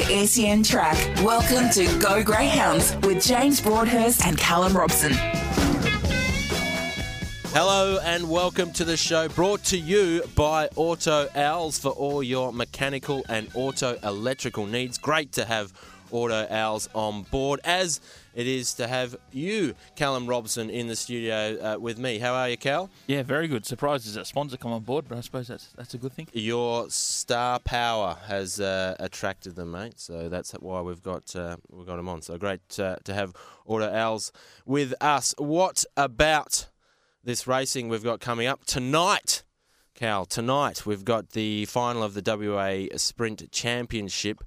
On Track. Welcome to Go Greyhounds with James Broadhurst and Callum Robson. Hello and welcome to the show brought to you by Auto Owls for all your mechanical and auto electrical needs. Great to have Auto Owls on board as it is to have you, Callum Robson, in the studio uh, with me. How are you, Cal? Yeah, very good. Surprised as a sponsor come on board, but I suppose that's that's a good thing. Your star power has uh, attracted them, mate. So that's why we've got uh, we've got them on. So great uh, to have Auto Owls with us. What about this racing we've got coming up tonight? Cal, tonight we've got the final of the WA Sprint Championship.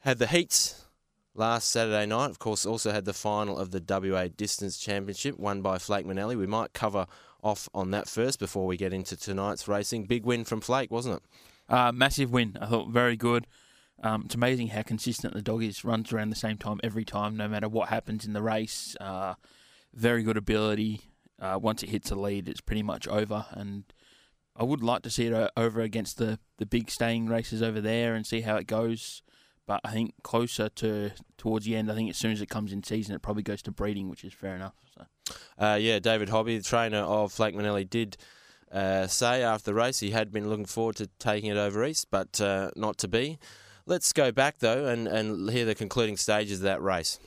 Had the heats last Saturday night. Of course, also had the final of the WA Distance Championship, won by Flake Manelli. We might cover off on that first before we get into tonight's racing. Big win from Flake, wasn't it? Uh, massive win. I thought very good. Um, it's amazing how consistent the dog is. Runs around the same time every time, no matter what happens in the race. Uh, very good ability. Uh, once it hits a lead, it's pretty much over. And I would like to see it over against the, the big staying races over there and see how it goes. But I think closer to towards the end, I think as soon as it comes in season, it probably goes to breeding, which is fair enough. So. Uh, yeah, David Hobby, the trainer of Flake Manelli, did uh, say after the race he had been looking forward to taking it over east, but uh, not to be. Let's go back though and, and hear the concluding stages of that race.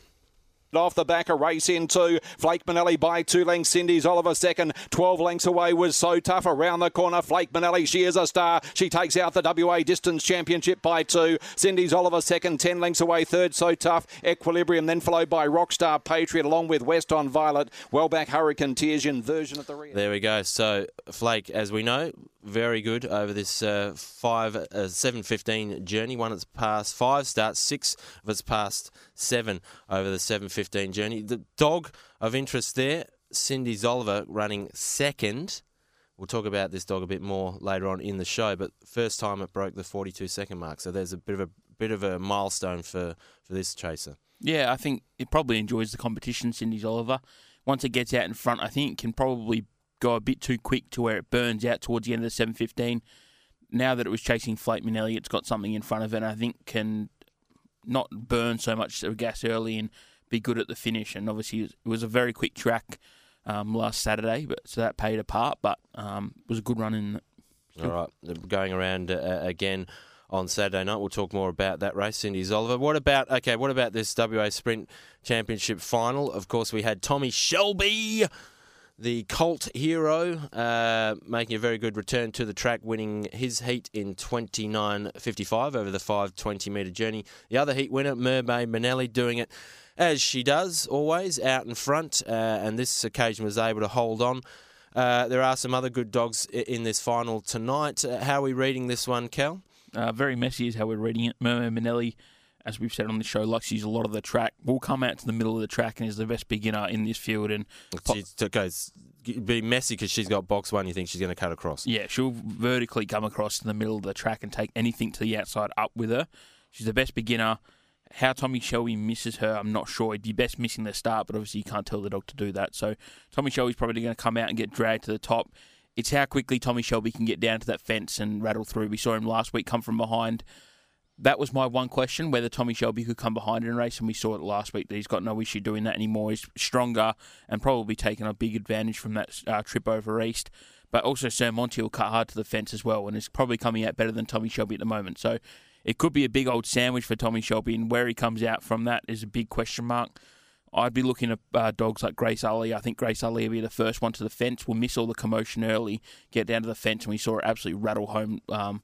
Off the back, a race into Flake Manelli by two lengths. Cindy's Oliver second. 12 lengths away was so tough. Around the corner, Flake Manelli, she is a star. She takes out the WA Distance Championship by two. Cindy's Oliver second, 10 lengths away. Third, so tough. Equilibrium, then followed by Rockstar Patriot along with West on Violet. Well back, Hurricane Tears version at the rear. There we go. So, Flake, as we know, very good over this uh, five uh, seven fifteen journey. One its past five starts, six of its past seven over the seven fifteen journey. The dog of interest there, Cindy's Oliver, running second. We'll talk about this dog a bit more later on in the show, but first time it broke the forty two second mark. So there's a bit of a bit of a milestone for, for this chaser. Yeah, I think it probably enjoys the competition, Cindy Oliver. Once it gets out in front, I think it can probably go a bit too quick to where it burns out towards the end of the 715. Now that it was chasing Flake Manelli, it's got something in front of it, and I think can not burn so much gas early and be good at the finish. And obviously, it was a very quick track um, last Saturday, but so that paid a part. But um, it was a good run in. All right, going around uh, again on Saturday night. We'll talk more about that race, Cindy's Oliver. What about okay? What about this WA Sprint Championship final? Of course, we had Tommy Shelby the Colt hero, uh, making a very good return to the track, winning his heat in 29.55 over the 520 metre journey. The other heat winner, Mermaid Manelli, doing it as she does always, out in front, uh, and this occasion was able to hold on. Uh, there are some other good dogs in this final tonight. Uh, how are we reading this one, Cal? Uh, very messy is how we're reading it. Mermaid Manelli as we've said on the show, likes to use a lot of the track. Will come out to the middle of the track and is the best beginner in this field. And it goes be messy because she's got box one. You think she's going to cut across? Yeah, she'll vertically come across to the middle of the track and take anything to the outside up with her. She's the best beginner. How Tommy Shelby misses her, I'm not sure. He'd be best missing the start, but obviously you can't tell the dog to do that. So Tommy Shelby's probably going to come out and get dragged to the top. It's how quickly Tommy Shelby can get down to that fence and rattle through. We saw him last week come from behind that was my one question whether Tommy Shelby could come behind in a race, and we saw it last week that he's got no issue doing that anymore. He's stronger and probably taking a big advantage from that uh, trip over east. But also, Sir Monty will cut hard to the fence as well, and is probably coming out better than Tommy Shelby at the moment. So it could be a big old sandwich for Tommy Shelby, and where he comes out from that is a big question mark. I'd be looking at uh, dogs like Grace Ali. I think Grace Ali will be the first one to the fence. We'll miss all the commotion early, get down to the fence, and we saw it absolutely rattle home. Um,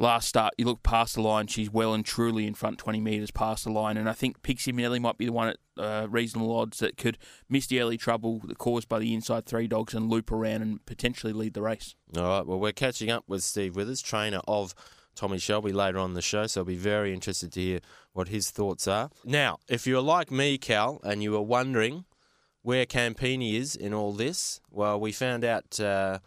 last start, you look past the line, she's well and truly in front 20 metres past the line. And I think Pixie Manelli might be the one at uh, reasonable odds that could miss the early trouble caused by the inside three dogs and loop around and potentially lead the race. All right, well, we're catching up with Steve Withers, trainer of Tommy Shelby later on the show, so I'll be very interested to hear what his thoughts are. Now, if you're like me, Cal, and you were wondering where Campini is in all this, well, we found out uh,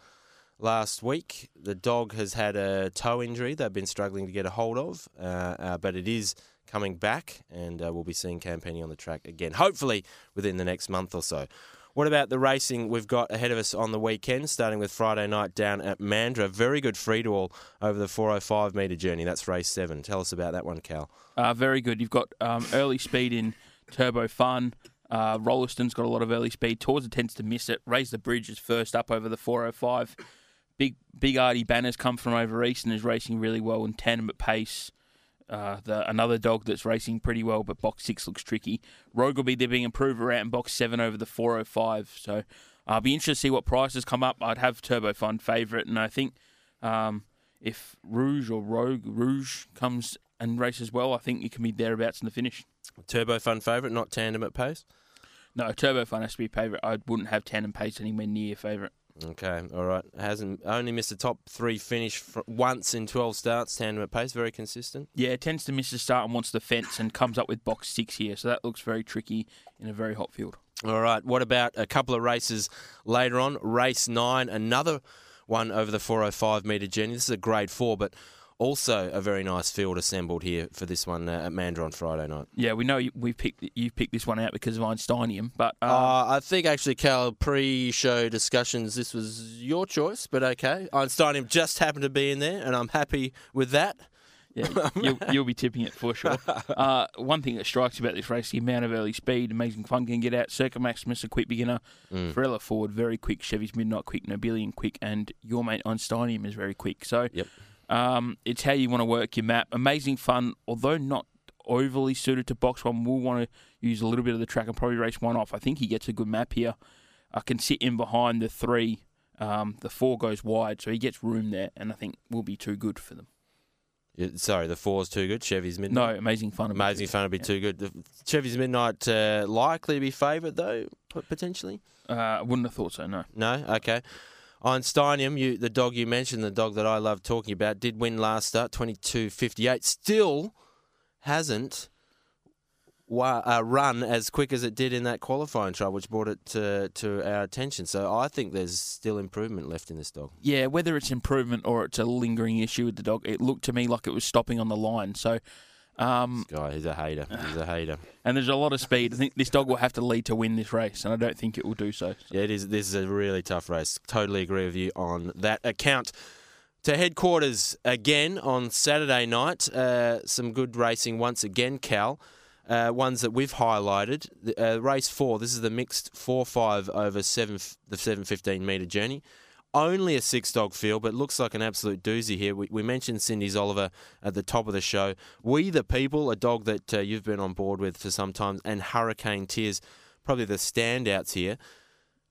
last week the dog has had a toe injury they've been struggling to get a hold of, uh, uh, but it is coming back, and uh, we'll be seeing Campini on the track again, hopefully within the next month or so. What about the racing we've got ahead of us on the weekend, starting with Friday night down at Mandurah? Very good free to all over the 405 metre journey. That's race seven. Tell us about that one, Cal. Uh, very good. You've got um, early speed in Turbo Fun. Uh, Rolliston's got a lot of early speed. Torza tends to miss it. Raise the Bridge is first up over the 405. Big Big Artie Banners come from over east and is racing really well in tandem at pace. Uh, the another dog that's racing pretty well, but box six looks tricky. Rogue will be there being improved around in box seven over the 405. So I'll be interested to see what prices come up. I'd have Turbo Fun favourite, and I think um, if Rouge or Rogue Rouge comes and races well, I think it can be thereabouts in the finish. Turbo Fun favourite, not tandem at pace. No, Turbo Fun has to be favourite. I wouldn't have tandem pace anywhere near favourite. Okay, all right. Hasn't only missed a top three finish fr- once in 12 starts, tandem at pace, very consistent. Yeah, it tends to miss the start and wants the fence and comes up with box six here, so that looks very tricky in a very hot field. All right. What about a couple of races later on? Race nine, another one over the 405 metre journey. This is a grade four, but also a very nice field assembled here for this one uh, at Mandurah Friday night. Yeah, we know you, we picked you picked this one out because of Einsteinium, but uh, Uh, I think actually, Cal, pre-show discussions, this was your choice, but okay. Einsteinium just happened to be in there, and I'm happy with that. yeah, you'll, you'll be tipping it for sure. Uh, one thing that strikes about this race, the amount of early speed, amazing fun can get out. Circa Maximus, a quick beginner. Varela Ford, very quick. Chevy's Midnight, quick. Nobilian, quick. And your mate Einsteinium is very quick. So Yep. Um, it's how you want to work your map. Amazing fun, although not overly suited to box one. We'll want to use a little bit of the track and probably race one off. I think he gets a good map here. I can sit in behind the three. Um, the four goes wide, so he gets room there, and I think will be too good for them. Yeah, Sorry, the four's too good. Chevy's midnight. No, amazing fun. Amazing fun would be too good. The Chevy's midnight uh, likely to be favourite though, potentially. Uh, I wouldn't have thought so. No. No, okay. Einsteinium, you the dog you mentioned, the dog that I love talking about, did win last start, twenty two fifty eight. Still hasn't wa- uh, run as quick as it did in that qualifying trial, which brought it to, to our attention. So I think there's still improvement left in this dog. Yeah, whether it's improvement or it's a lingering issue with the dog, it looked to me like it was stopping on the line. So, um, Guy, he's a hater. He's a hater. and there's a lot of speed. I think this dog will have to lead to win this race, and I don't think it will do so. Yeah, it is. This is a really tough race. Totally agree with you on that account. To headquarters again on Saturday night. Uh, some good racing once again, Cal. Uh, ones that we've highlighted. The, uh, race four. This is the mixed four five over seven the seven fifteen meter journey. Only a six dog field, but looks like an absolute doozy here. We, we mentioned Cindy's Oliver at the top of the show. We the People, a dog that uh, you've been on board with for some time, and Hurricane Tears, probably the standouts here.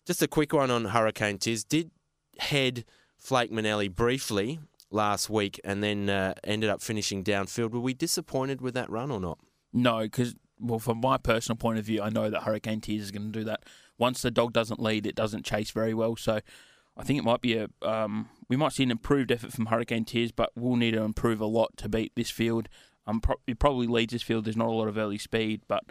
Just a quick one on Hurricane Tears. Did head Flake Manelli briefly last week and then uh, ended up finishing downfield. Were we disappointed with that run or not? No, because well, from my personal point of view, I know that Hurricane Tears is going to do that. Once the dog doesn't lead, it doesn't chase very well. So, I think it might be a um, we might see an improved effort from Hurricane Tears, but we'll need to improve a lot to beat this field. Um, pro- it probably leads this field. There's not a lot of early speed, but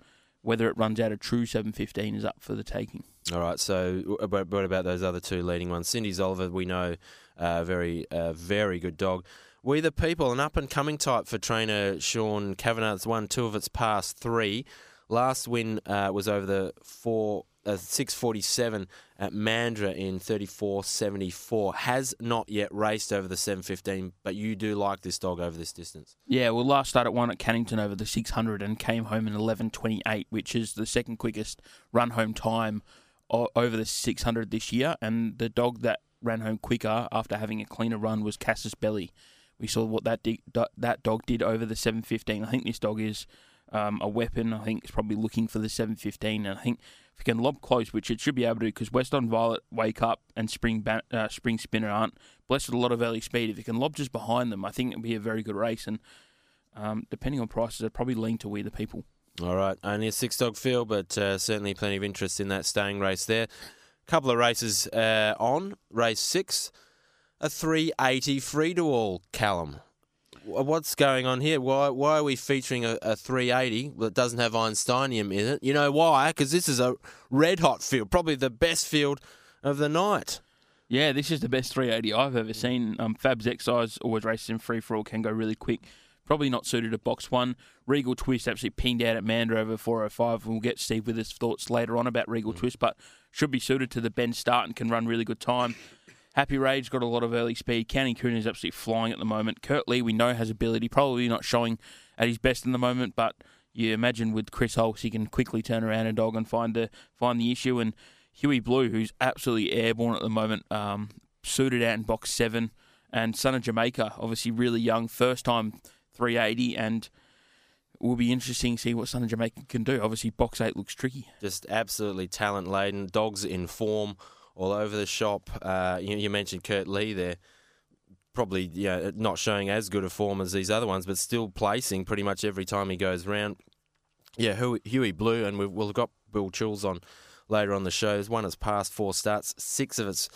whether it runs out a true 715 is up for the taking. All right. So, what about those other two leading ones? Cindy's Oliver, we know, uh, very, uh, very good dog. We the people, an up and coming type for trainer Sean Kavanagh. It's won two of its past three. Last win uh, was over the four uh, six forty seven at Mandurah in thirty four seventy four. Has not yet raced over the seven fifteen, but you do like this dog over this distance. Yeah, well, last start at one at Cannington over the 600 and came home in 11:28, which is the second quickest run home time over the 600 this year. And the dog that ran home quicker after having a cleaner run was Cassis Belly. We saw what that di- that dog did over the 715. I think this dog is um, a weapon. I think it's probably looking for the 715, and I think if it can lob close, which it should be able to, because West on Violet, Wake Up, and Spring ba- uh, Spring Spinner aren't blessed with a lot of early speed. If it can lob just behind them, I think it'll be a very good race. And um, depending on prices, I'd probably lean to We the People. All right, only a six dog field, but uh, certainly plenty of interest in that staying race there. Couple of races uh, on race six, a 380 free to all. Callum, what's going on here? Why why are we featuring a, a 380 that doesn't have Einsteinium in it? You know why? Because this is a red hot field, probably the best field of the night. Yeah, this is the best 380 I've ever seen. Um, Fab's Excise always races in free for all, can go really quick. Probably not suited to box one. Regal Twist actually pinged out at Mandurah over 405. We'll get Steve with his thoughts later on about Regal mm. Twist, but should be suited to the bend start and can run really good time. Happy Rage got a lot of early speed. Counting Coon is absolutely flying at the moment. Kurt Lee, we know, has ability. Probably not showing at his best in the moment, but you imagine with Chris Hulse, he can quickly turn around a dog and find the find the issue. And Huey Blue, who's absolutely airborne at the moment, um, suited out in box seven. And Son of Jamaica, obviously really young, first time 380, and will be interesting to see what Son of Jamaica can do. Obviously, box eight looks tricky. Just absolutely talent laden. Dogs in form all over the shop. Uh, you, you, mentioned Kurt Lee there. Probably know, not showing as good a form as these other ones, but still placing pretty much every time he goes round. Yeah, Huey, Huey Blue, and we've, we've got Bill Choules on later on the show. One has passed four starts, six of its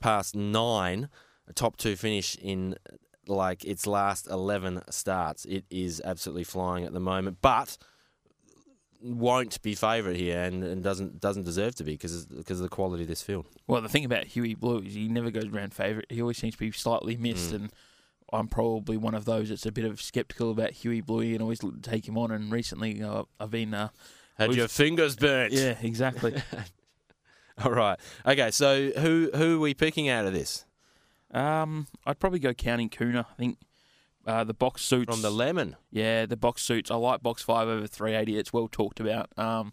past nine. A top two finish in like its last 11 starts. It is absolutely flying at the moment, but won't be favourite here and, and doesn't doesn't deserve to be because because of the quality of this field. Well, the thing about Huey Blue is he never goes around favourite. He always seems to be slightly missed, mm. and I'm probably one of those that's a bit of sceptical about Huey Blue and always take him on. And recently, uh, I've been uh, had your fingers burnt. Yeah, exactly. All right. Okay. So who who are we picking out of this? Um, I'd probably go counting Kuna. I think uh, the box suits from the lemon. Yeah, the box suits. I like box five over three eighty. It's well talked about. Um,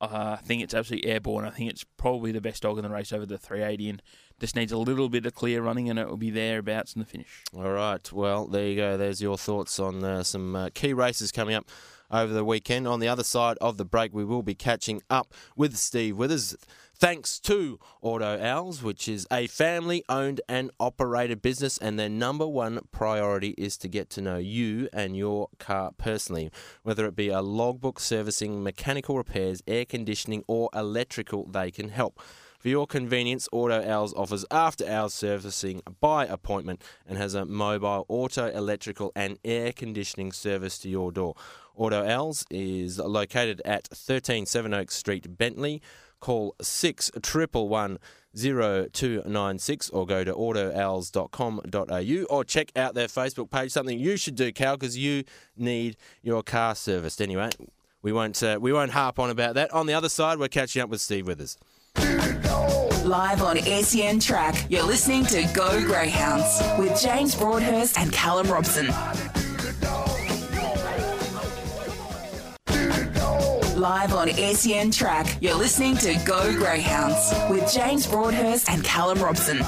uh, I think it's absolutely airborne. I think it's probably the best dog in the race over the 380 and just needs a little bit of clear running and it will be thereabouts in the finish. All right. Well, there you go. There's your thoughts on uh, some uh, key races coming up over the weekend. On the other side of the break, we will be catching up with Steve Withers. Thanks to Auto Owls, which is a family owned and operated business, and their number one priority is to get to know you and your car personally, whether it be a logbook servicing, mechanical repairs, air conditioning, or electrical, they can help. For your convenience, Auto Owls offers after hours servicing by appointment and has a mobile auto, electrical, and air conditioning service to your door. Auto Owls is located at 13 Seven Oaks Street, Bentley. Call 6111 0296 or go to autoowls.com.au or check out their Facebook page. Something you should do, Cal, because you need your car serviced. Anyway, we won't, uh, we won't harp on about that. On the other side, we're catching up with Steve Withers. Live on SEN Track, you're listening to Go Greyhounds with James Broadhurst and Callum Robson. Live on SEN Track, you're listening to Go Greyhounds with James Broadhurst and Callum Robson.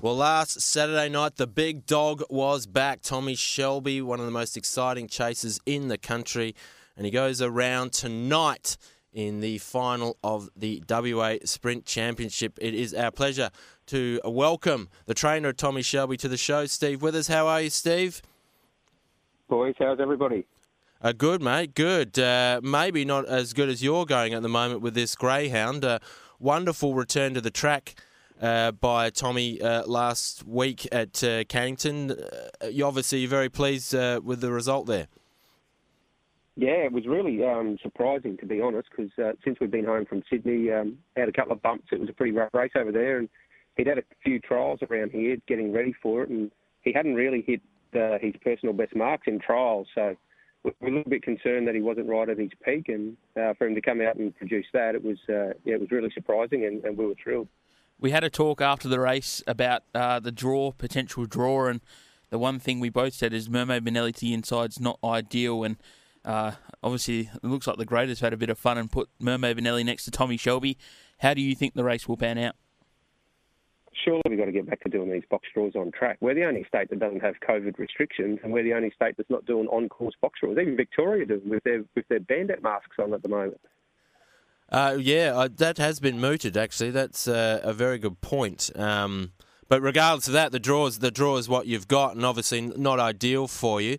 Well, last Saturday night, the big dog was back. Tommy Shelby, one of the most exciting chasers in the country, and he goes around tonight in the final of the WA Sprint Championship. It is our pleasure to welcome the trainer of Tommy Shelby to the show, Steve Withers. How are you, Steve? Boys. How's everybody? Uh, good, mate. Good. Uh, maybe not as good as you're going at the moment with this greyhound. Uh, wonderful return to the track uh, by Tommy uh, last week at uh, Cannington. you obviously very pleased with the result there. Yeah, it was really um, surprising to be honest, because since we've been home from Sydney, um, had a couple of bumps. It was a pretty rough race over there, and he'd had a few trials around here, getting ready for it, and he hadn't really hit uh, his personal best marks in trials. So we're a little bit concerned that he wasn't right at his peak, and uh, for him to come out and produce that, it was uh, yeah, it was really surprising, and, and, we were thrilled. We had a talk after the race about uh, the draw, potential draw, and the one thing we both said is Mermaid Manelli to the inside's not ideal, and uh, obviously it looks like the greatest had a bit of fun and put Mermaid Manelli next to Tommy Shelby. How do you think the race will pan out? Surely we've got to get back to doing these box draws on track. We're the only state that doesn't have COVID restrictions, and we're the only state that's not doing on-course box draws. Even Victoria do with their with their bandit masks on at the moment. Uh, yeah, uh, that has been mooted. Actually, that's uh, a very good point. Um, but regardless of that, the draws the draw is what you've got, and obviously not ideal for you.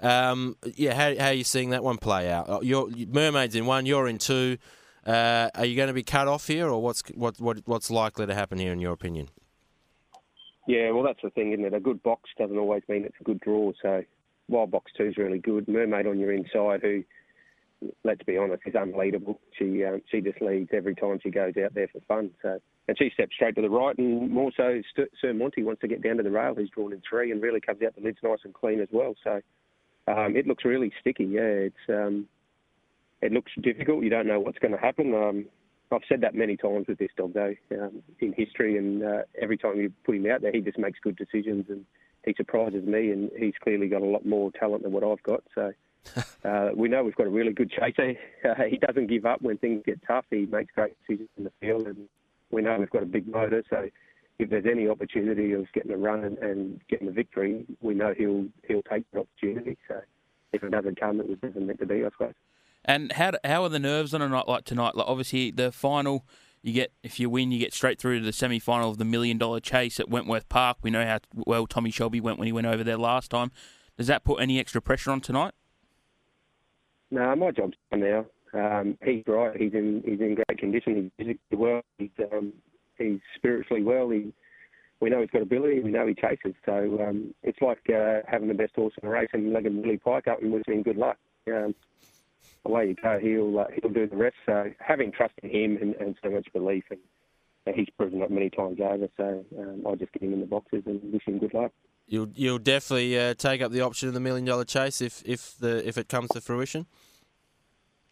Um, yeah, how, how are you seeing that one play out? Uh, your mermaids in one, you're in two. Uh, are you going to be cut off here, or what's what, what what's likely to happen here, in your opinion? Yeah, well, that's the thing, isn't it? A good box doesn't always mean it's a good draw. So, Wild Box Two is really good. Mermaid on your inside, who, let's be honest, is unleadable. She um, she just leads every time she goes out there for fun. So, and she steps straight to the right, and more so, St- Sir Monty wants to get down to the rail. He's drawn in three and really comes out the lids nice and clean as well. So, um, it looks really sticky. Yeah, it's um, it looks difficult. You don't know what's going to happen. Um, I've said that many times with this dog, though, um, in history, and uh, every time you put him out there, he just makes good decisions and he surprises me. And he's clearly got a lot more talent than what I've got. So uh, we know we've got a really good chaser. Uh, he doesn't give up when things get tough. He makes great decisions in the field, and we know we've got a big motor. So if there's any opportunity of getting a run and, and getting a victory, we know he'll he'll take the opportunity. So if it doesn't come, it was never meant to be, I suppose. And how how are the nerves on a night like tonight? Like obviously the final, you get if you win, you get straight through to the semi final of the million dollar chase at Wentworth Park. We know how well Tommy Shelby went when he went over there last time. Does that put any extra pressure on tonight? No, my job's done now. Um, he's right. He's in he's in great condition. He's physically well. He's um, he's spiritually well. He we know he's got ability. We know he chases. So um, it's like uh, having the best horse in a race and legging Willie Pike up and wishing him good luck. Um, away you go. He'll uh, he'll do the rest. So having trust in him and, and so much belief, and, and he's proven that many times over. So um, I'll just get him in the boxes and wish him good luck. You'll you'll definitely uh, take up the option of the million dollar chase if if the if it comes to fruition.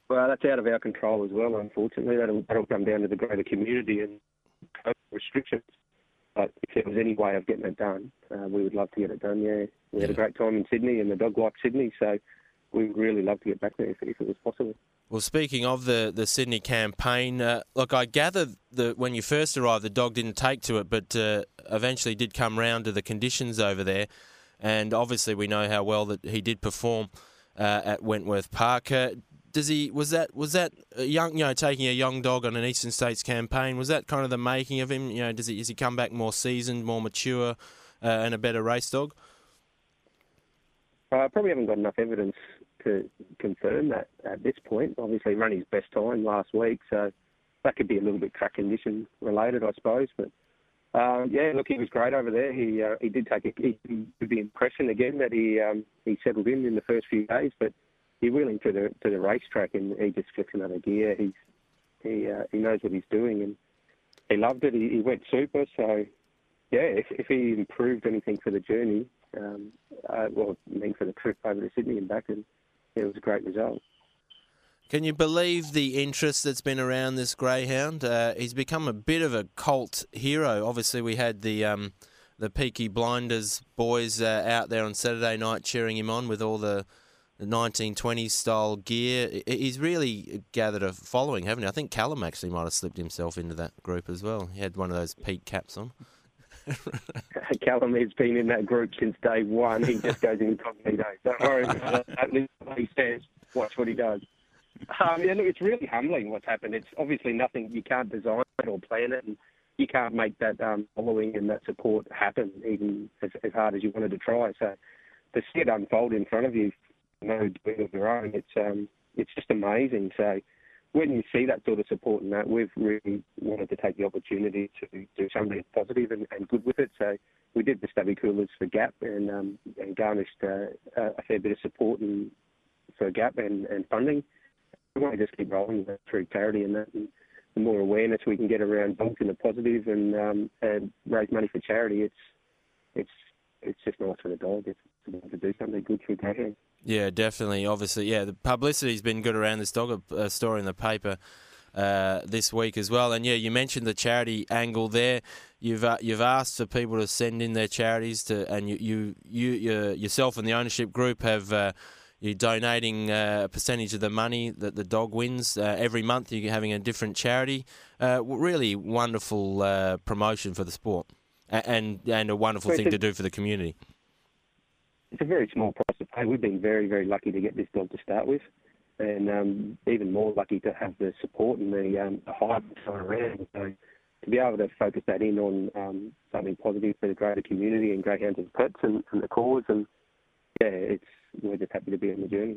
Well, that's out of our control as well. Unfortunately, that'll that'll come down to the greater community and restrictions. But if there was any way of getting it done, uh, we would love to get it done. Yeah, we had a great time in Sydney, and the dog liked Sydney, so we would really love to get back there if, if it was possible. Well, speaking of the, the Sydney campaign, uh, look, I gather that when you first arrived, the dog didn't take to it, but uh, eventually did come round to the conditions over there. And obviously, we know how well that he did perform uh, at Wentworth Park. Uh, does he was that was that young you know taking a young dog on an Eastern States campaign? Was that kind of the making of him? You know, does he does he come back more seasoned, more mature, uh, and a better race dog? I probably haven't got enough evidence to confirm that at this point. Obviously, ran his best time last week, so that could be a little bit track condition related, I suppose. But um, yeah, look, he was great over there. He uh, he did take a, he, the impression again that he um, he settled in in the first few days, but he wheeling to the to the racetrack and he just flips another gear. He's he uh, he knows what he's doing and he loved it. He, he went super. So yeah, if if he improved anything for the journey, um, uh, well, I mean for the trip over to Sydney and back, and it was a great result. Can you believe the interest that's been around this greyhound? Uh, he's become a bit of a cult hero. Obviously, we had the um, the Peaky Blinders boys uh, out there on Saturday night cheering him on with all the, the 1920s style gear. He's really gathered a following, haven't he? I think Callum actually might have slipped himself into that group as well. He had one of those peak caps on. Callum has been in that group since day one. He just goes incognito. Don't worry about what he says. Watch what he does. Um, yeah, look, it's really humbling what's happened. It's obviously nothing you can't design it or plan it, and you can't make that um, following and that support happen, even as, as hard as you wanted to try. So to see it unfold in front of you, no doing of your own, it's um, it's just amazing. So when you see that sort of support and that, we've really wanted to take the opportunity to do something positive and, and good with it. So we did the stubby coolers for Gap and, um, and garnished uh, a fair bit of support and, for Gap and, and funding. We want to just keep rolling through charity and that. And the more awareness we can get around in a positive and um, and raise money for charity, it's it's it's just nice for the dog. It's to do something good for greyhounds. Yeah, definitely. Obviously, yeah, the publicity's been good around this dog. A story in the paper uh, this week as well. And yeah, you mentioned the charity angle there. You've uh, you've asked for people to send in their charities to, and you you, you, you yourself and the ownership group have. Uh, you're donating uh, a percentage of the money that the dog wins uh, every month. You're having a different charity. Uh, really wonderful promotion for the sport, and and a wonderful thing to do for the community it's a very small price to pay. We've been very, very lucky to get this dog to start with, and um, even more lucky to have the support and the, um, the hype around. So to be able to focus that in on um, something positive for the greater community and greyhounds and pets and, and the cause, and yeah, it's we're just happy to be on the journey.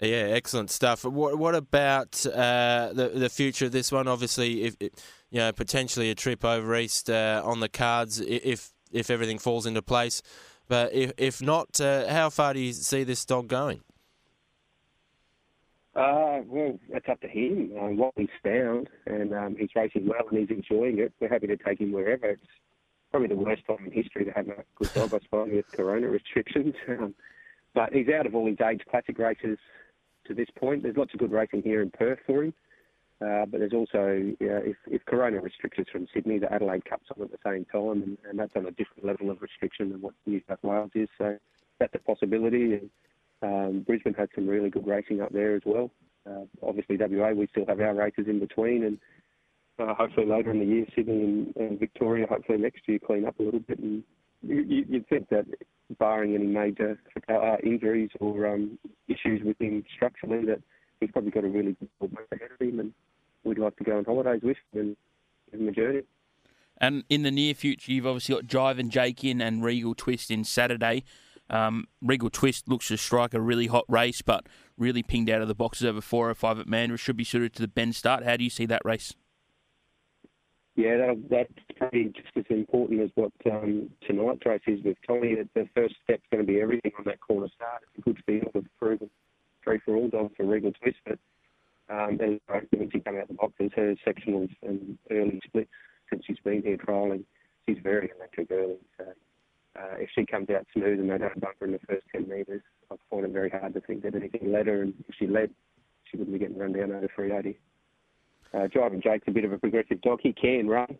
Yeah, excellent stuff. What, what about uh, the the future of this one? Obviously, if you know potentially a trip over east uh, on the cards if if everything falls into place. But if if not, uh, how far do you see this dog going? Uh, well, it's up to him. Um, what he's found, and um, he's racing well and he's enjoying it. We're happy to take him wherever. It's probably the worst time in history to have a good dog, I suppose, with corona restrictions. Um, but he's out of all his age classic races to this point. There's lots of good racing here in Perth for him. Uh, but there's also, if, if Corona restrictions from Sydney, the Adelaide Cup's on at the same time, and, and, that's on a different level of restriction than what New South Wales is. So that's a possibility. And um, Brisbane had some really good racing up there as well. Uh, obviously, WA, we still have our races in between, and uh, hopefully later in the year, Sydney and, and, Victoria, hopefully next year, clean up a little bit. And you, would think that, barring any major uh, injuries or um, issues with him structurally, that he's probably got a really good ball ahead of him, and we'd like to go on holidays with and give him a journey. And in the near future, you've obviously got Jive and Jake in and Regal Twist in Saturday. Um, Regal Twist looks to strike a really hot race, but really pinged out of the boxes over four or five at Mandurah. Should be suited to the bend start. How do you see that race? Yeah, that that's probably just as important as what um, tonight's race is with Tommy. The first step's going to be everything on that corner start. It's a good field of proven three for all dog for Regal Twist, but um, and she came out the boxes, her sectionals and early splits since she's been here trialling, she's very electric early. So uh, if she comes out smooth and they don't bump her in the first 10 metres, I find it very hard to think that anything led her. And if she led, she wouldn't be getting run down over 380. Uh, driving Jake's a bit of a progressive dog. He can run.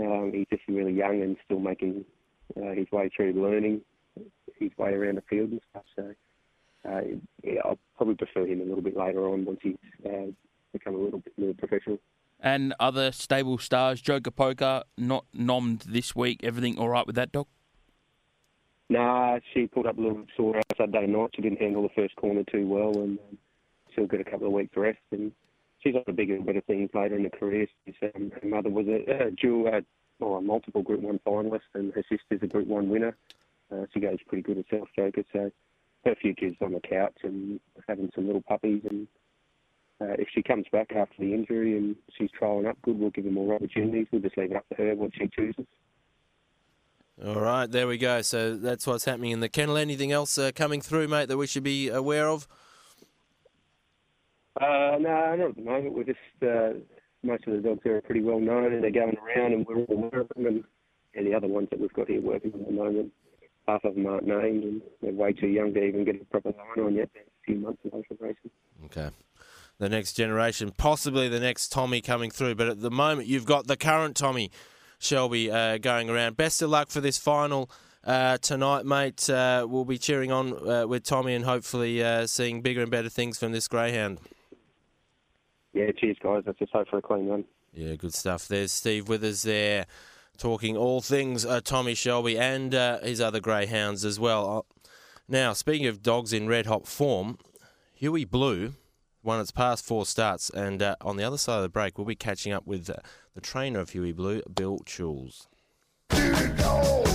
Um, he's just really young and still making uh, his way through learning his way around the field and stuff. So uh, yeah, I'll probably prefer him a little bit later on once he's uh, become a little bit more professional. And other stable stars, Joker Poker, not nommed this week. Everything all right with that, Doc? Nah, she pulled up a little sore out Saturday night. She didn't handle the first corner too well, and um, she'll get a couple of weeks rest. And she's on the bigger and better things later in her career. She's, um, her mother was a, a dual, uh, well, a multiple Group One finalist, and her sister's a Group One winner. Uh, she goes pretty good herself, Joker. So her future's on the couch and having some little puppies. And uh, if she comes back after the injury and she's trialling up good, we'll give her more opportunities. We'll just leave it up to her what she chooses. All right, there we go. So that's what's happening in the kennel. Anything else uh, coming through, mate, that we should be aware of? Uh, no, not at the moment. We're just uh, most of the dogs here are pretty well known, and they're going around, and we're all aware of them. And, and the other ones that we've got here working at the moment, half of them aren't named, and they're way too young to even get a proper line on yet. They're a few months away from racing. Okay. The next generation, possibly the next Tommy coming through, but at the moment you've got the current Tommy Shelby uh, going around. Best of luck for this final uh, tonight, mate. Uh, we'll be cheering on uh, with Tommy and hopefully uh, seeing bigger and better things from this greyhound. Yeah, cheers, guys. Let's just hope for a clean run. Yeah, good stuff. There's Steve Withers there talking all things uh, Tommy Shelby and uh, his other greyhounds as well. Uh, now, speaking of dogs in red hot form, Huey Blue won its past four starts, and uh, on the other side of the break, we'll be catching up with the trainer of Huey Blue, Bill Choules.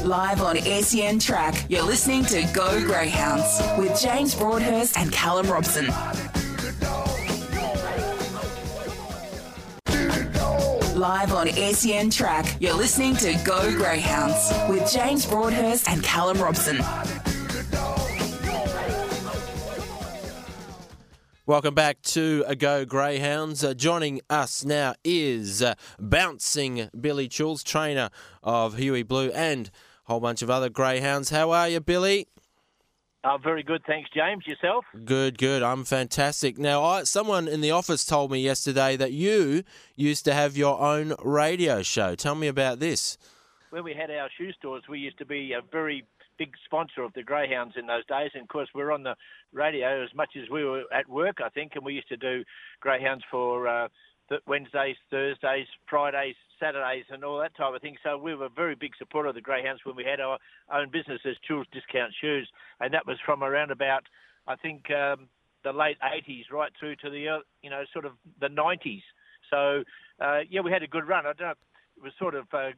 Live on SEN Track, you're listening to Go Greyhounds with James Broadhurst and Callum Robson. Live on SEN Track, you're listening to Go Greyhounds with James Broadhurst and Callum Robson. Welcome back to A Go Greyhounds. Uh, joining us now is uh, bouncing Billy Choules, trainer of Huey Blue and a whole bunch of other greyhounds. How are you, Billy? Uh, very good, thanks, James. Yourself? Good, good. I'm fantastic. Now, I, someone in the office told me yesterday that you used to have your own radio show. Tell me about this. When we had our shoe stores, we used to be a very big sponsor of the Greyhounds in those days. And of course, we are on the radio as much as we were at work, I think, and we used to do Greyhounds for uh, Wednesdays, Thursdays, Fridays, Saturdays, and all that type of thing. So we were a very big supporter of the Greyhounds when we had our own business as Choules Discount Shoes, and that was from around about, I think, um, the late 80s right through to the, uh, you know, sort of the 90s. So, uh, yeah, we had a good run. I don't know, it was sort of uh,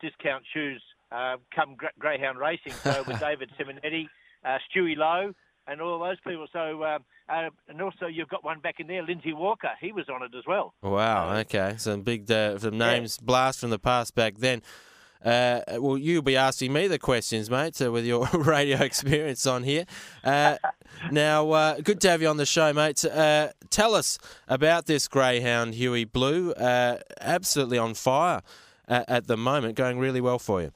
Discount Shoes uh, come Greyhound Racing. So with David Simonetti, uh, Stewie Lowe, and all those people. So, um, uh, and also you've got one back in there, Lindsay Walker. He was on it as well. Wow. Okay. Some big uh, some names blast from the past back then. Uh, well, you'll be asking me the questions, mate, so with your radio experience on here. Uh, now, uh, good to have you on the show, mate. Uh, tell us about this greyhound, Huey Blue. Uh, absolutely on fire at, at, the moment, going really well for you.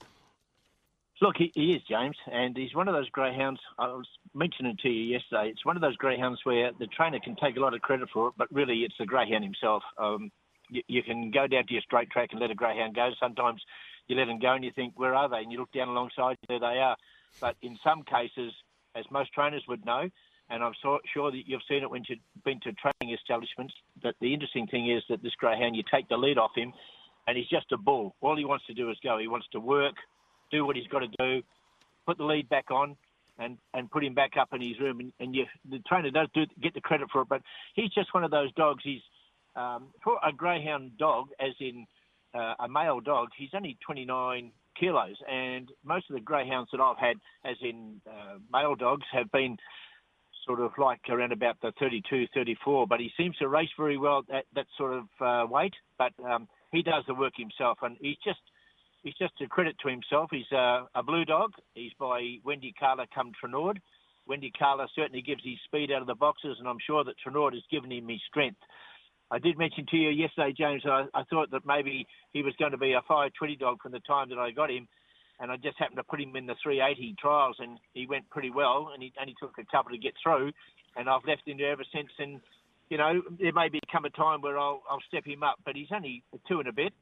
Look, he, he, is, James, and he's one of those greyhounds. I was mentioning to you yesterday. It's one of those greyhounds where the trainer can take a lot of credit for it, but really it's the greyhound himself. Um, you, you can go down to your straight track and let a greyhound go. Sometimes you let them go and you think, where are they? And you look down alongside, there they are. But in some cases, as most trainers would know, and I'm so, sure that you've seen it when you've been to training establishments, that the interesting thing is that this greyhound, you take the lead off him, and he's just a bull. All he wants to do is go. He wants to work, do what he's got to do, put the lead back on, and, and put him back up in his room. And, and you, the trainer does do, get the credit for it, but he's just one of those dogs. He's um, for a greyhound dog, as in uh, a male dog, he's only 29 kilos, and most of the greyhounds that I've had, as in uh, male dogs, have been sort of like around about the 32, 34. But he seems to race very well at that sort of uh, weight. But um, he does the work himself, and he's just he's just a credit to himself. He's uh, a blue dog. He's by Wendy Carla come Trenord. Wendy Carla certainly gives his speed out of the boxes, and I'm sure that Trenord has given him his strength. I did mention to you yesterday, James, I, I thought that maybe he was going to be a 520 dog from the time that I got him, and I just happened to put him in the 380 trials, and he went pretty well, and he only took a couple to get through, and I've left him there ever since. And you know, there may become a time where I'll, I'll step him up, but he's only two and a bit,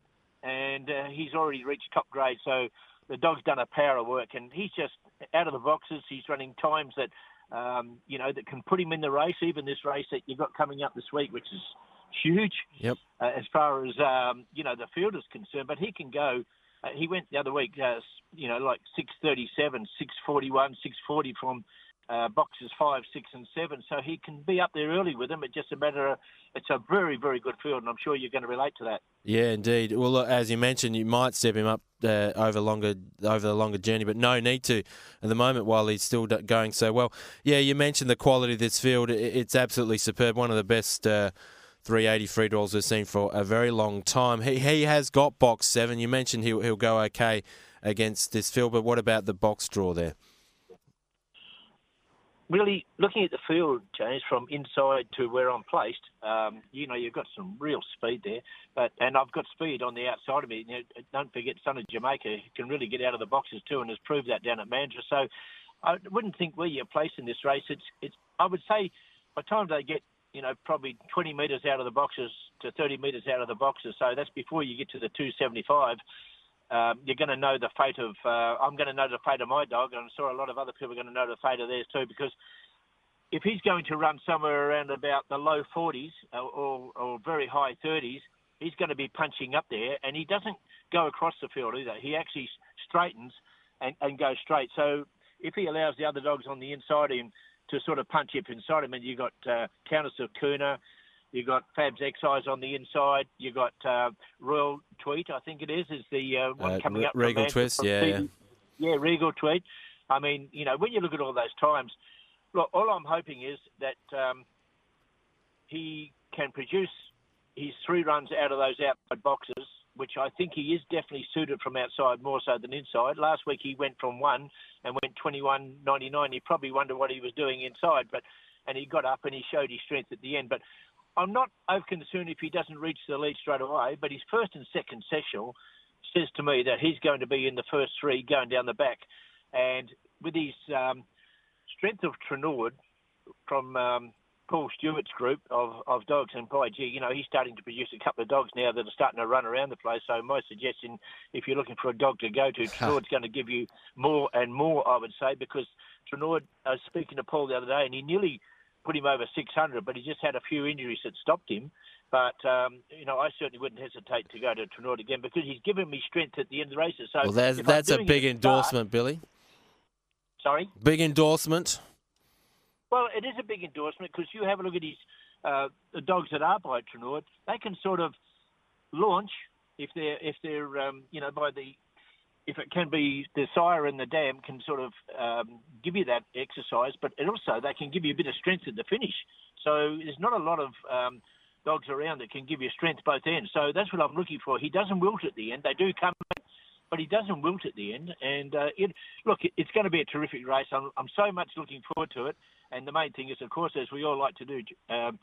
and uh, he's already reached top grade, so the dog's done a power of work, and he's just out of the boxes. He's running times that. Um, you know, that can put him in the race, even this race that you've got coming up this week, which is huge yep. uh, as far as um, you know the field is concerned. But he can go. Uh, he went the other week, uh, you know, like 637, 641, 640 from uh, boxes five, six, and seven. So he can be up there early with them. It's just a matter of it's a very, very good field, and I'm sure you're going to relate to that. Yeah, indeed. Well, look, as you mentioned, you might step him up uh, over longer over the longer journey, but no need to at the moment while he's still going so well. Yeah, you mentioned the quality of this field. It's absolutely superb. One of the best. Uh, 380 free draws we've seen for a very long time. He he has got box seven. You mentioned he'll he'll go okay against this field, but what about the box draw there? Really, looking at the field, James, from inside to where I'm placed, um, you know, you've got some real speed there. But and I've got speed on the outside of me. You know, don't forget, son of Jamaica can really get out of the boxes too, and has proved that down at Mandurah. So I wouldn't think where you're placed in this race. It's it's. I would say by the time they get you know, probably 20 metres out of the boxes to 30 metres out of the boxes. So that's before you get to the 275. Um, you're going to know the fate of. Uh, I'm going to know the fate of my dog, and I'm sure a lot of other people are going to know the fate of theirs too, because if he's going to run somewhere around about the low 40s or, or, or very high 30s, he's going to be punching up there, and he doesn't go across the field either. He actually straightens and, and goes straight. So if he allows the other dogs on the inside of him to sort of punch up inside him. And you've got uh, Countess of Kuna, you got Fab's Excise on the inside, you got uh, Royal Tweet, I think it is, is the uh, one uh, coming up. Regal Twist, yeah, yeah, yeah, Regal Tweet. I mean, you know, when you look at all those times, look, all I'm hoping is that um, he can produce his three runs out of those outside boxes which I think he is definitely suited from outside more so than inside. Last week he went from one and went 21.99. He probably wondered what he was doing inside, but and he got up and he showed his strength at the end. But I'm not over concerned if he doesn't reach the lead straight away. But his first and second session says to me that he's going to be in the first three going down the back, and with his um, strength of Trenord from um, Paul Stewart's group of, of dogs, and by gee, you know, he's starting to produce a couple of dogs now that are starting to run around the place. So my suggestion, if you're looking for a dog to go to, Trenord's going to give you more and more, I would say, because Trenord, I was speaking to Paul the other day, and he nearly put him over 600, but he just had a few injuries that stopped him. But um, you know, I certainly wouldn't hesitate to go to Trenord again because he's given me strength at the end of the races. So well, that's, that's a big endorsement, start, Billy. Sorry, big endorsement. Well, it is a big endorsement because you have a look at his uh, the dogs that are by Trenord. They can sort of launch if they're if they're um, you know by the if it can be the sire and the dam can sort of um, give you that exercise, but it also they can give you a bit of strength at the finish. So there's not a lot of um, dogs around that can give you strength both ends. So that's what I'm looking for. He doesn't wilt at the end. They do come, but he doesn't wilt at the end. And uh, it, look, it's going to be a terrific race. I'm, I'm so much looking forward to it. And the main thing is, of course, as we all like to do. Um,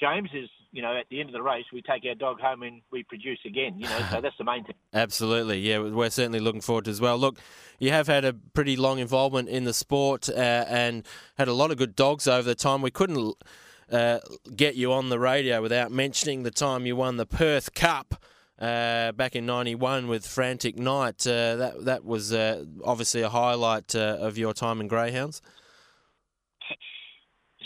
James is, you know, at the end of the race, we take our dog home and we produce again, you know, so that's the main thing. Absolutely, yeah, we're certainly looking forward to as well. Look, you have had a pretty long involvement in the sport uh, and had a lot of good dogs over the time. We couldn't uh, get you on the radio without mentioning the time you won the Perth Cup. Uh, back in '91 with Frantic Night, uh, that that was uh, obviously a highlight uh, of your time in Greyhounds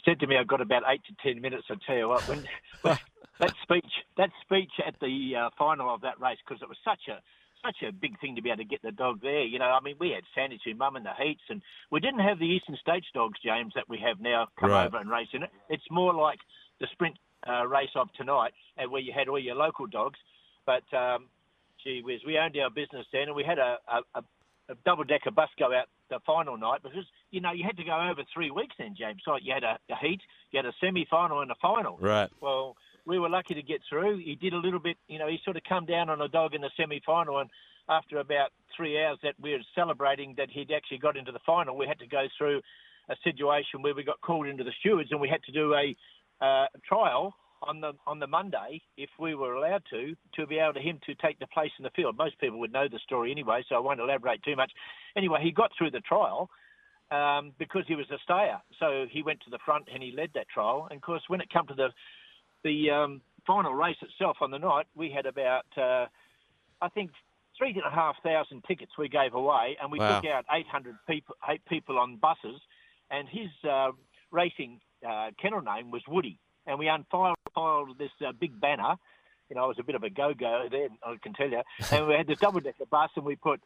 said to me, I've got about eight to ten minutes. I tell you what, when, that speech, that speech at the uh, final of that race, because it was such a such a big thing to be able to get the dog there. You know, I mean, we had Sandy Mum in the heats, and we didn't have the Eastern States dogs, James, that we have now come right. over and race in it. It's more like the sprint uh, race of tonight, and where you had all your local dogs. But um, gee whiz, we owned our business then, and we had a, a, a double decker bus go out the final night because you know you had to go over three weeks then, James. So you had a, a heat, you had a semi final and a final. Right. Well, we were lucky to get through. He did a little bit, you know, he sort of come down on a dog in the semi final and after about three hours that we were celebrating that he'd actually got into the final, we had to go through a situation where we got called into the stewards and we had to do a uh, trial on the on the Monday, if we were allowed to, to be able to him to take the place in the field. Most people would know the story anyway, so I won't elaborate too much. Anyway, he got through the trial um, because he was a stayer, so he went to the front and he led that trial. And of course, when it came to the the um, final race itself on the night, we had about uh, I think three and a half thousand tickets we gave away, and we wow. took out 800 people eight people on buses, and his uh, racing uh, kennel name was Woody and we unfiled this uh, big banner. You know, I was a bit of a go-go then, I can tell you. And we had the double-decker bus, and we put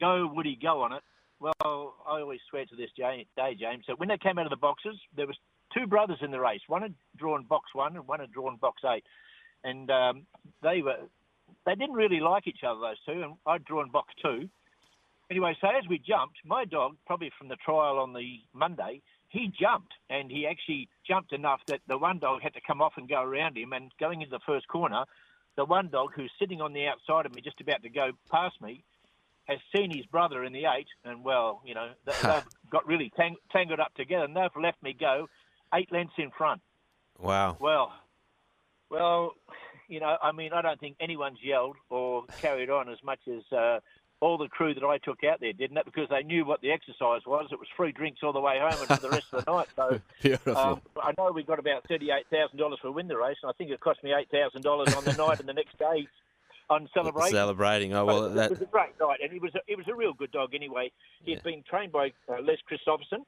"Go Woody Go" on it. Well, I always swear to this day, James, that when they came out of the boxes, there was two brothers in the race. One had drawn box one, and one had drawn box eight, and um, they were they didn't really like each other, those two, and I'd drawn box two. Anyway, so as we jumped, my dog, probably from the trial on the Monday, he jumped and he actually jumped enough that the one dog had to come off and go around him. And going into the first corner, the one dog who's sitting on the outside of me, just about to go past me, has seen his brother in the eight, and well, you know, they've got really tang- tangled up together, and they've left me go eight lengths in front. Wow. Well, well, you know, I mean, I don't think anyone's yelled or carried on as much as uh, all the crew that I took out there, didn't it? Because they knew what the exercise was. It was free drinks all the way home and for the rest of the night. So um, I know we got about thirty-eight thousand dollars for win the race, and I think it cost me eight thousand dollars on the night and the next day on celebrating. Celebrating. Oh well, that... it was a great night, and he was a, he was a real good dog anyway. He'd yeah. been trained by uh, Les Christopherson,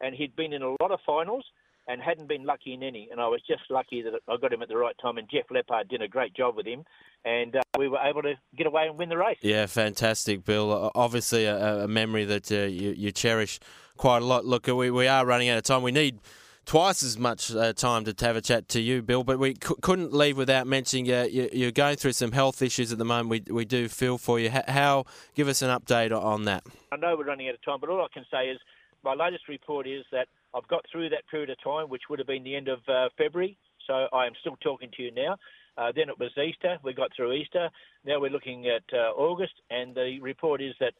and he'd been in a lot of finals and hadn't been lucky in any. And I was just lucky that I got him at the right time. And Jeff Leppard did a great job with him, and uh, we were able to get away and win the race. Yeah, fantastic, Bill. Obviously, a, a memory that uh, you, you, cherish quite a lot. Look, we, we are running out of time. We need twice as much uh, time to have a chat to you, Bill. But we c- couldn't leave without mentioning uh, you, are going through some health issues at the moment. We, we do feel for you. How? Give us an update on that. I know we're running out of time, but all I can say is my latest report is that I've got through that period of time, which would have been the end of uh, February. So I am still talking to you now. Uh, then it was Easter. We got through Easter. Now we're looking at uh, August, and the report is that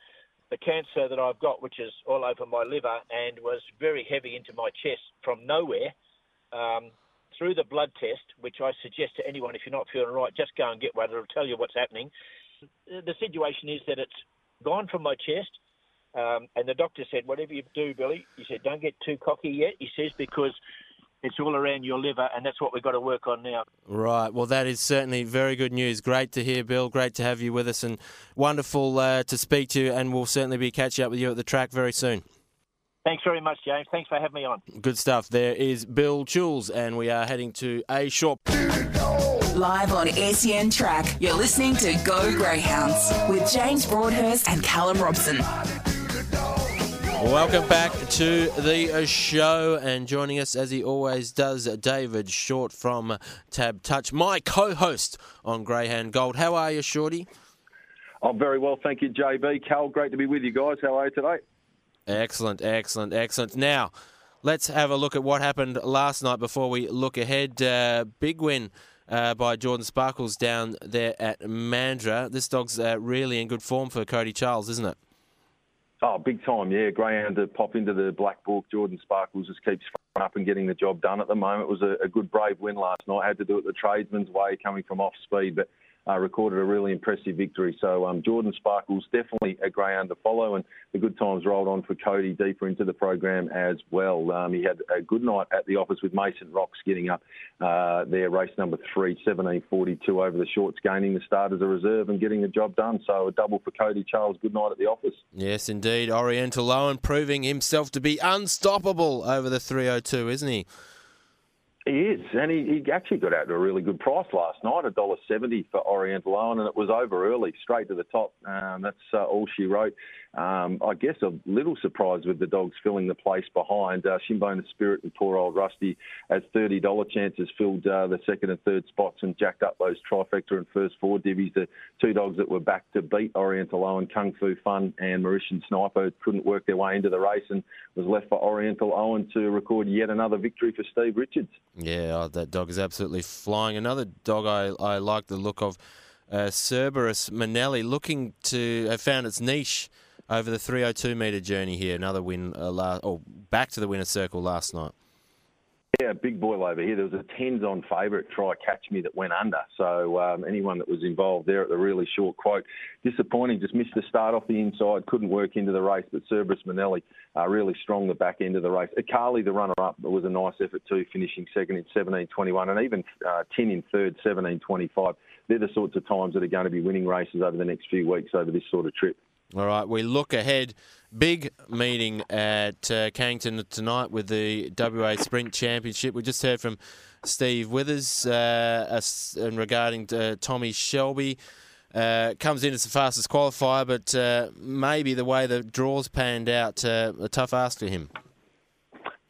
the cancer that I've got, which is all over my liver and was very heavy into my chest from nowhere, um, through the blood test, which I suggest to anyone if you're not feeling right, just go and get one. It'll tell you what's happening. The situation is that it's gone from my chest um, and the doctor said, whatever you do, Billy, he said, don't get too cocky yet. He says, because it's all around your liver, and that's what we've got to work on now. Right. Well, that is certainly very good news. Great to hear, Bill. Great to have you with us, and wonderful uh, to speak to you. And we'll certainly be catching up with you at the track very soon. Thanks very much, James. Thanks for having me on. Good stuff. There is Bill Choules, and we are heading to a short. Live on SEN Track, you're listening to Go Greyhounds with James Broadhurst and Callum Robson. Welcome back to the show, and joining us as he always does, David Short from Tab Touch, my co-host on Greyhound Gold. How are you, Shorty? I'm very well, thank you, JB. Cal, great to be with you guys. How are you today? Excellent, excellent, excellent. Now, let's have a look at what happened last night before we look ahead. Uh, big win. Uh, by Jordan Sparkles down there at Mandurah. This dog's uh, really in good form for Cody Charles, isn't it? Oh, big time, yeah. Greyhound to pop into the black book. Jordan Sparkles just keeps up and getting the job done at the moment. It was a, a good, brave win last night. Had to do it the tradesman's way, coming from off speed, but uh, recorded a really impressive victory. So um, Jordan Sparkles definitely a greyhound to follow, and the good times rolled on for Cody deeper into the program as well. Um, he had a good night at the office with Mason Rocks getting up uh, there, race number three, 17.42 over the shorts, gaining the start as a reserve and getting the job done. So a double for Cody Charles. Good night at the office. Yes, indeed. Oriental Owen proving himself to be unstoppable over the 302, isn't he? He is, and he, he actually got out to a really good price last night, a dollar seventy for Oriental Owen, and it was over early, straight to the top. Um, that's uh, all she wrote. Um, I guess a little surprised with the dogs filling the place behind. Uh, Shinbone Spirit and poor old Rusty as $30 chances filled uh, the second and third spots and jacked up those trifecta and first four divvies. The two dogs that were back to beat Oriental Owen, Kung Fu Fun and Mauritian Sniper couldn't work their way into the race and was left for Oriental Owen to record yet another victory for Steve Richards. Yeah, oh, that dog is absolutely flying. Another dog I, I like the look of, uh, Cerberus Manelli, looking to have found its niche over the 302 metre journey here. Another win, uh, last, or back to the winner's circle last night. Yeah, big boil over here. There was a tens on favourite try catch me that went under. So um, anyone that was involved there at the really short quote, disappointing. Just missed the start off the inside, couldn't work into the race. But Cerberus Manelli uh, really strong the back end of the race. Akali, the runner up, was a nice effort too, finishing second in 17.21 and even uh, 10 in third, 17.25. They're the sorts of times that are going to be winning races over the next few weeks over this sort of trip. All right, we look ahead. Big meeting at uh, tonight with the WA Sprint Championship. We just heard from Steve Withers uh, regarding uh, Tommy Shelby. Uh, comes in as the fastest qualifier, but uh, maybe the way the draws panned out, uh, a tough ask for him.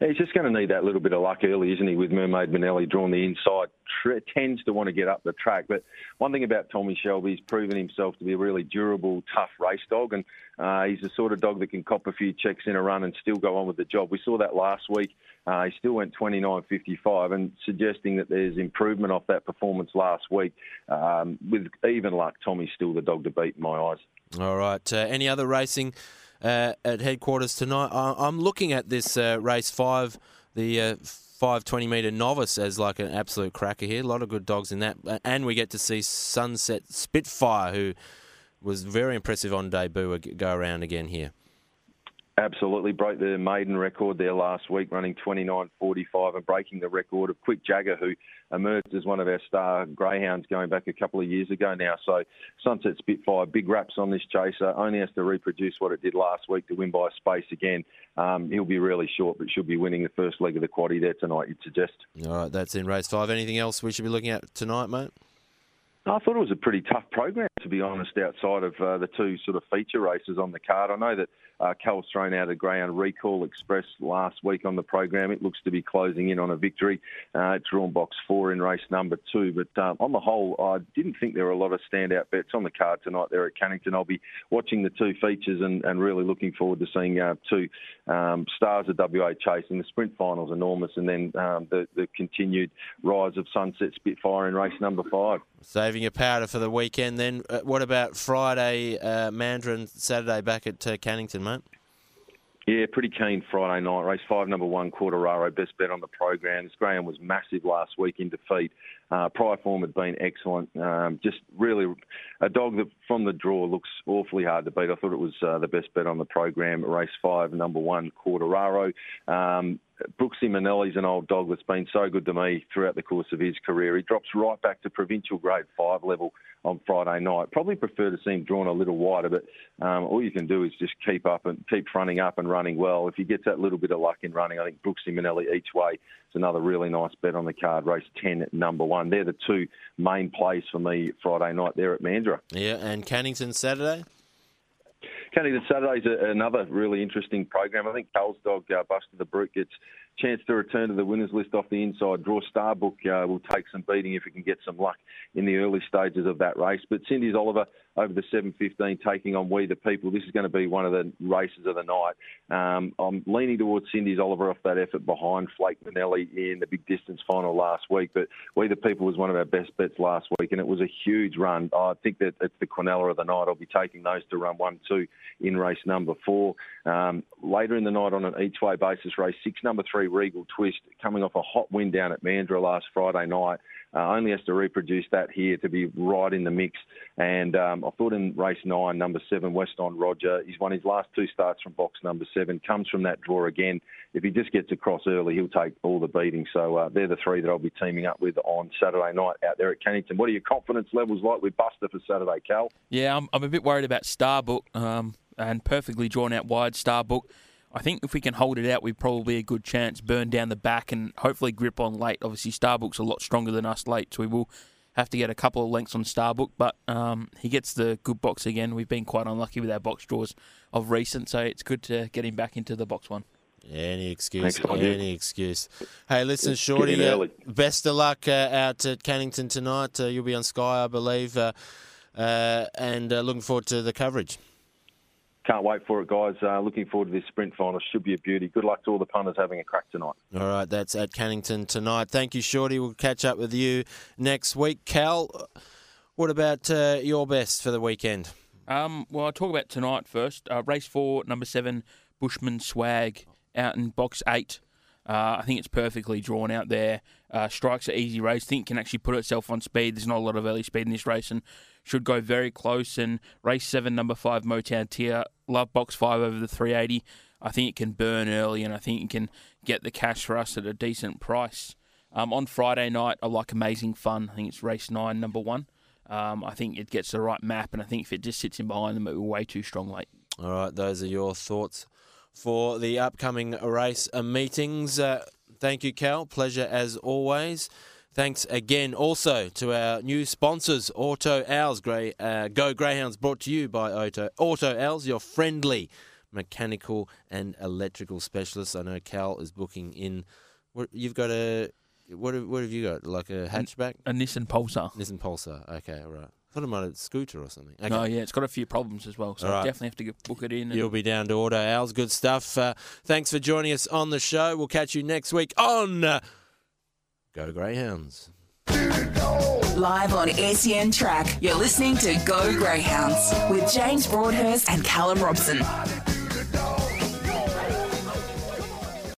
He's just going to need that little bit of luck early, isn't he? With Mermaid Manelli drawn the inside, tends to want to get up the track. But one thing about Tommy Shelby, he's proven himself to be a really durable, tough race dog, and uh, he's the sort of dog that can cop a few checks in a run and still go on with the job. We saw that last week. Uh, he still went 29.55, and suggesting that there's improvement off that performance last week. Um, with even luck, Tommy's still the dog to beat in my eyes. All right. Uh, any other racing? uh, at headquarters tonight. I, am looking at this uh, race five, the uh, 520 metre novice, as like an absolute cracker here. A lot of good dogs in that. And we get to see Sunset Spitfire, who was very impressive on debut, go around again here. Absolutely broke the maiden record there last week, running 29.45 and breaking the record of Quick Jagger, who emerged as one of our star greyhounds going back a couple of years ago now. So Sunset Spitfire, big raps on this chaser, only has to reproduce what it did last week to win by space again. Um, he'll be really short, but should be winning the first leg of the quaddy there tonight, you'd suggest. All right, that's in race five. Anything else we should be looking at tonight, mate? I thought it was a pretty tough program, to be honest, outside of uh, the two sort of feature races on the card. I know that uh, Cal's thrown out of Greyhound Recall Express last week on the program. It looks to be closing in on a victory. Uh, it's drawn box four in race number two. But um, on the whole, I didn't think there were a lot of standout bets on the card tonight there at Cannington. I'll be watching the two features and, and really looking forward to seeing uh, two um, stars of WA chasing. The sprint final's enormous, and then um, the, the continued rise of Sunset Spitfire in race number five. Saving your powder for the weekend then. Uh, what about Friday, uh, Mandurah, Saturday back at uh, Cannington, mate? Yeah, pretty keen Friday night. Race five, number one, Quartararo, best bet on the program. This Graham was massive last week in defeat. Uh, prior form had been excellent. Um, just really a dog that from the draw looks awfully hard to beat. I thought it was uh, the best bet on the program. Race five, number one, Quartararo. Um, Brooksy Manelli's an old dog that's been so good to me throughout the course of his career. He drops right back to provincial grade five level on Friday night. Probably prefer to see him drawn a little wider, but um, all you can do is just keep up and keep fronting up and running well. If he gets that little bit of luck in running, I think Brooksy Manelli each way is another really nice bet on the card. Race 10 number one. They're the two main plays for me Friday night there at Mandurah. Yeah, and Cannington Saturday? Cannington Saturday's a, another really interesting program. I think Cal's dog uh, Buster the Brute gets chance to return to the winners list off the inside draw. Starbook uh, will take some beating if he can get some luck in the early stages of that race. But Cindy's Oliver, over the 7.15, taking on We the People. This is going to be one of the races of the night. Um, I'm leaning towards Cindy's Oliver off that effort behind Flake Manelli in the big distance final last week. But We the People was one of our best bets last week, and it was a huge run. I think that it's the Quinella of the night. I'll be taking those to run one, two in race number four. Um, later in the night on an each way basis, race six, number three, Regal Twist, coming off a hot win down at Mandurah last Friday night. Uh, only has to reproduce that here to be right in the mix. And um, I thought in race nine, number seven, West on Roger, he's won his last two starts from box number seven, comes from that draw again. If he just gets across early, he'll take all the beating. So uh, they're the three that I'll be teaming up with on Saturday night out there at Cannington. What are your confidence levels like with Buster for Saturday, Cal? Yeah, I'm, I'm a bit worried about Starbook um, and perfectly drawn out wide Starbook. I think if we can hold it out, we've probably a good chance. Burn down the back and hopefully grip on late. Obviously, Starbuck's a lot stronger than us late, so we will have to get a couple of lengths on Starbook. But um, he gets the good box again. We've been quite unlucky with our box draws of recent, so it's good to get him back into the box one. Any excuse, Thanks, any excuse. Hey, listen, Shorty, uh, best of luck uh, out at Cannington tonight. Uh, you'll be on Sky, I believe, uh, uh, and uh, looking forward to the coverage. Can't wait for it, guys. Uh, looking forward to this sprint final. Should be a beauty. Good luck to all the punters having a crack tonight. All right, that's at Cannington tonight. Thank you, Shorty. We'll catch up with you next week. Cal, what about uh, your best for the weekend? Um, well, I'll talk about tonight first. Uh, race four, number seven, Bushman Swag, out in box eight. Uh, I think it's perfectly drawn out there. Uh, strikes an easy race. think can actually put itself on speed. There's not a lot of early speed in this race and should go very close. And race seven, number five, Motown Tier, love box five over the 380. I think it can burn early and I think it can get the cash for us at a decent price. Um, on Friday night, I like Amazing Fun. I think it's race nine, number one. Um, I think it gets the right map, and I think if it just sits in behind them, it will be way too strong late. All right, those are your thoughts for the upcoming race meetings. Uh, thank you, Cal. Pleasure as always. Thanks again also to our new sponsors, Auto Owls, Grey, uh, Go Greyhounds, brought to you by Auto, Auto Owls, your friendly mechanical and electrical specialist. I know Cal is booking in. What, you've got a. What have, what have you got? Like a hatchback? A Nissan Pulsar. Nissan Pulsar. Okay, all right. I thought it might have a scooter or something. Okay. No, yeah, it's got a few problems as well, so right. I definitely have to get, book it in. You'll be down to Auto Owls. Good stuff. Uh, thanks for joining us on the show. We'll catch you next week on uh, Go Greyhounds. Live on SEN Track, you're listening to Go Greyhounds with James Broadhurst and Callum Robson.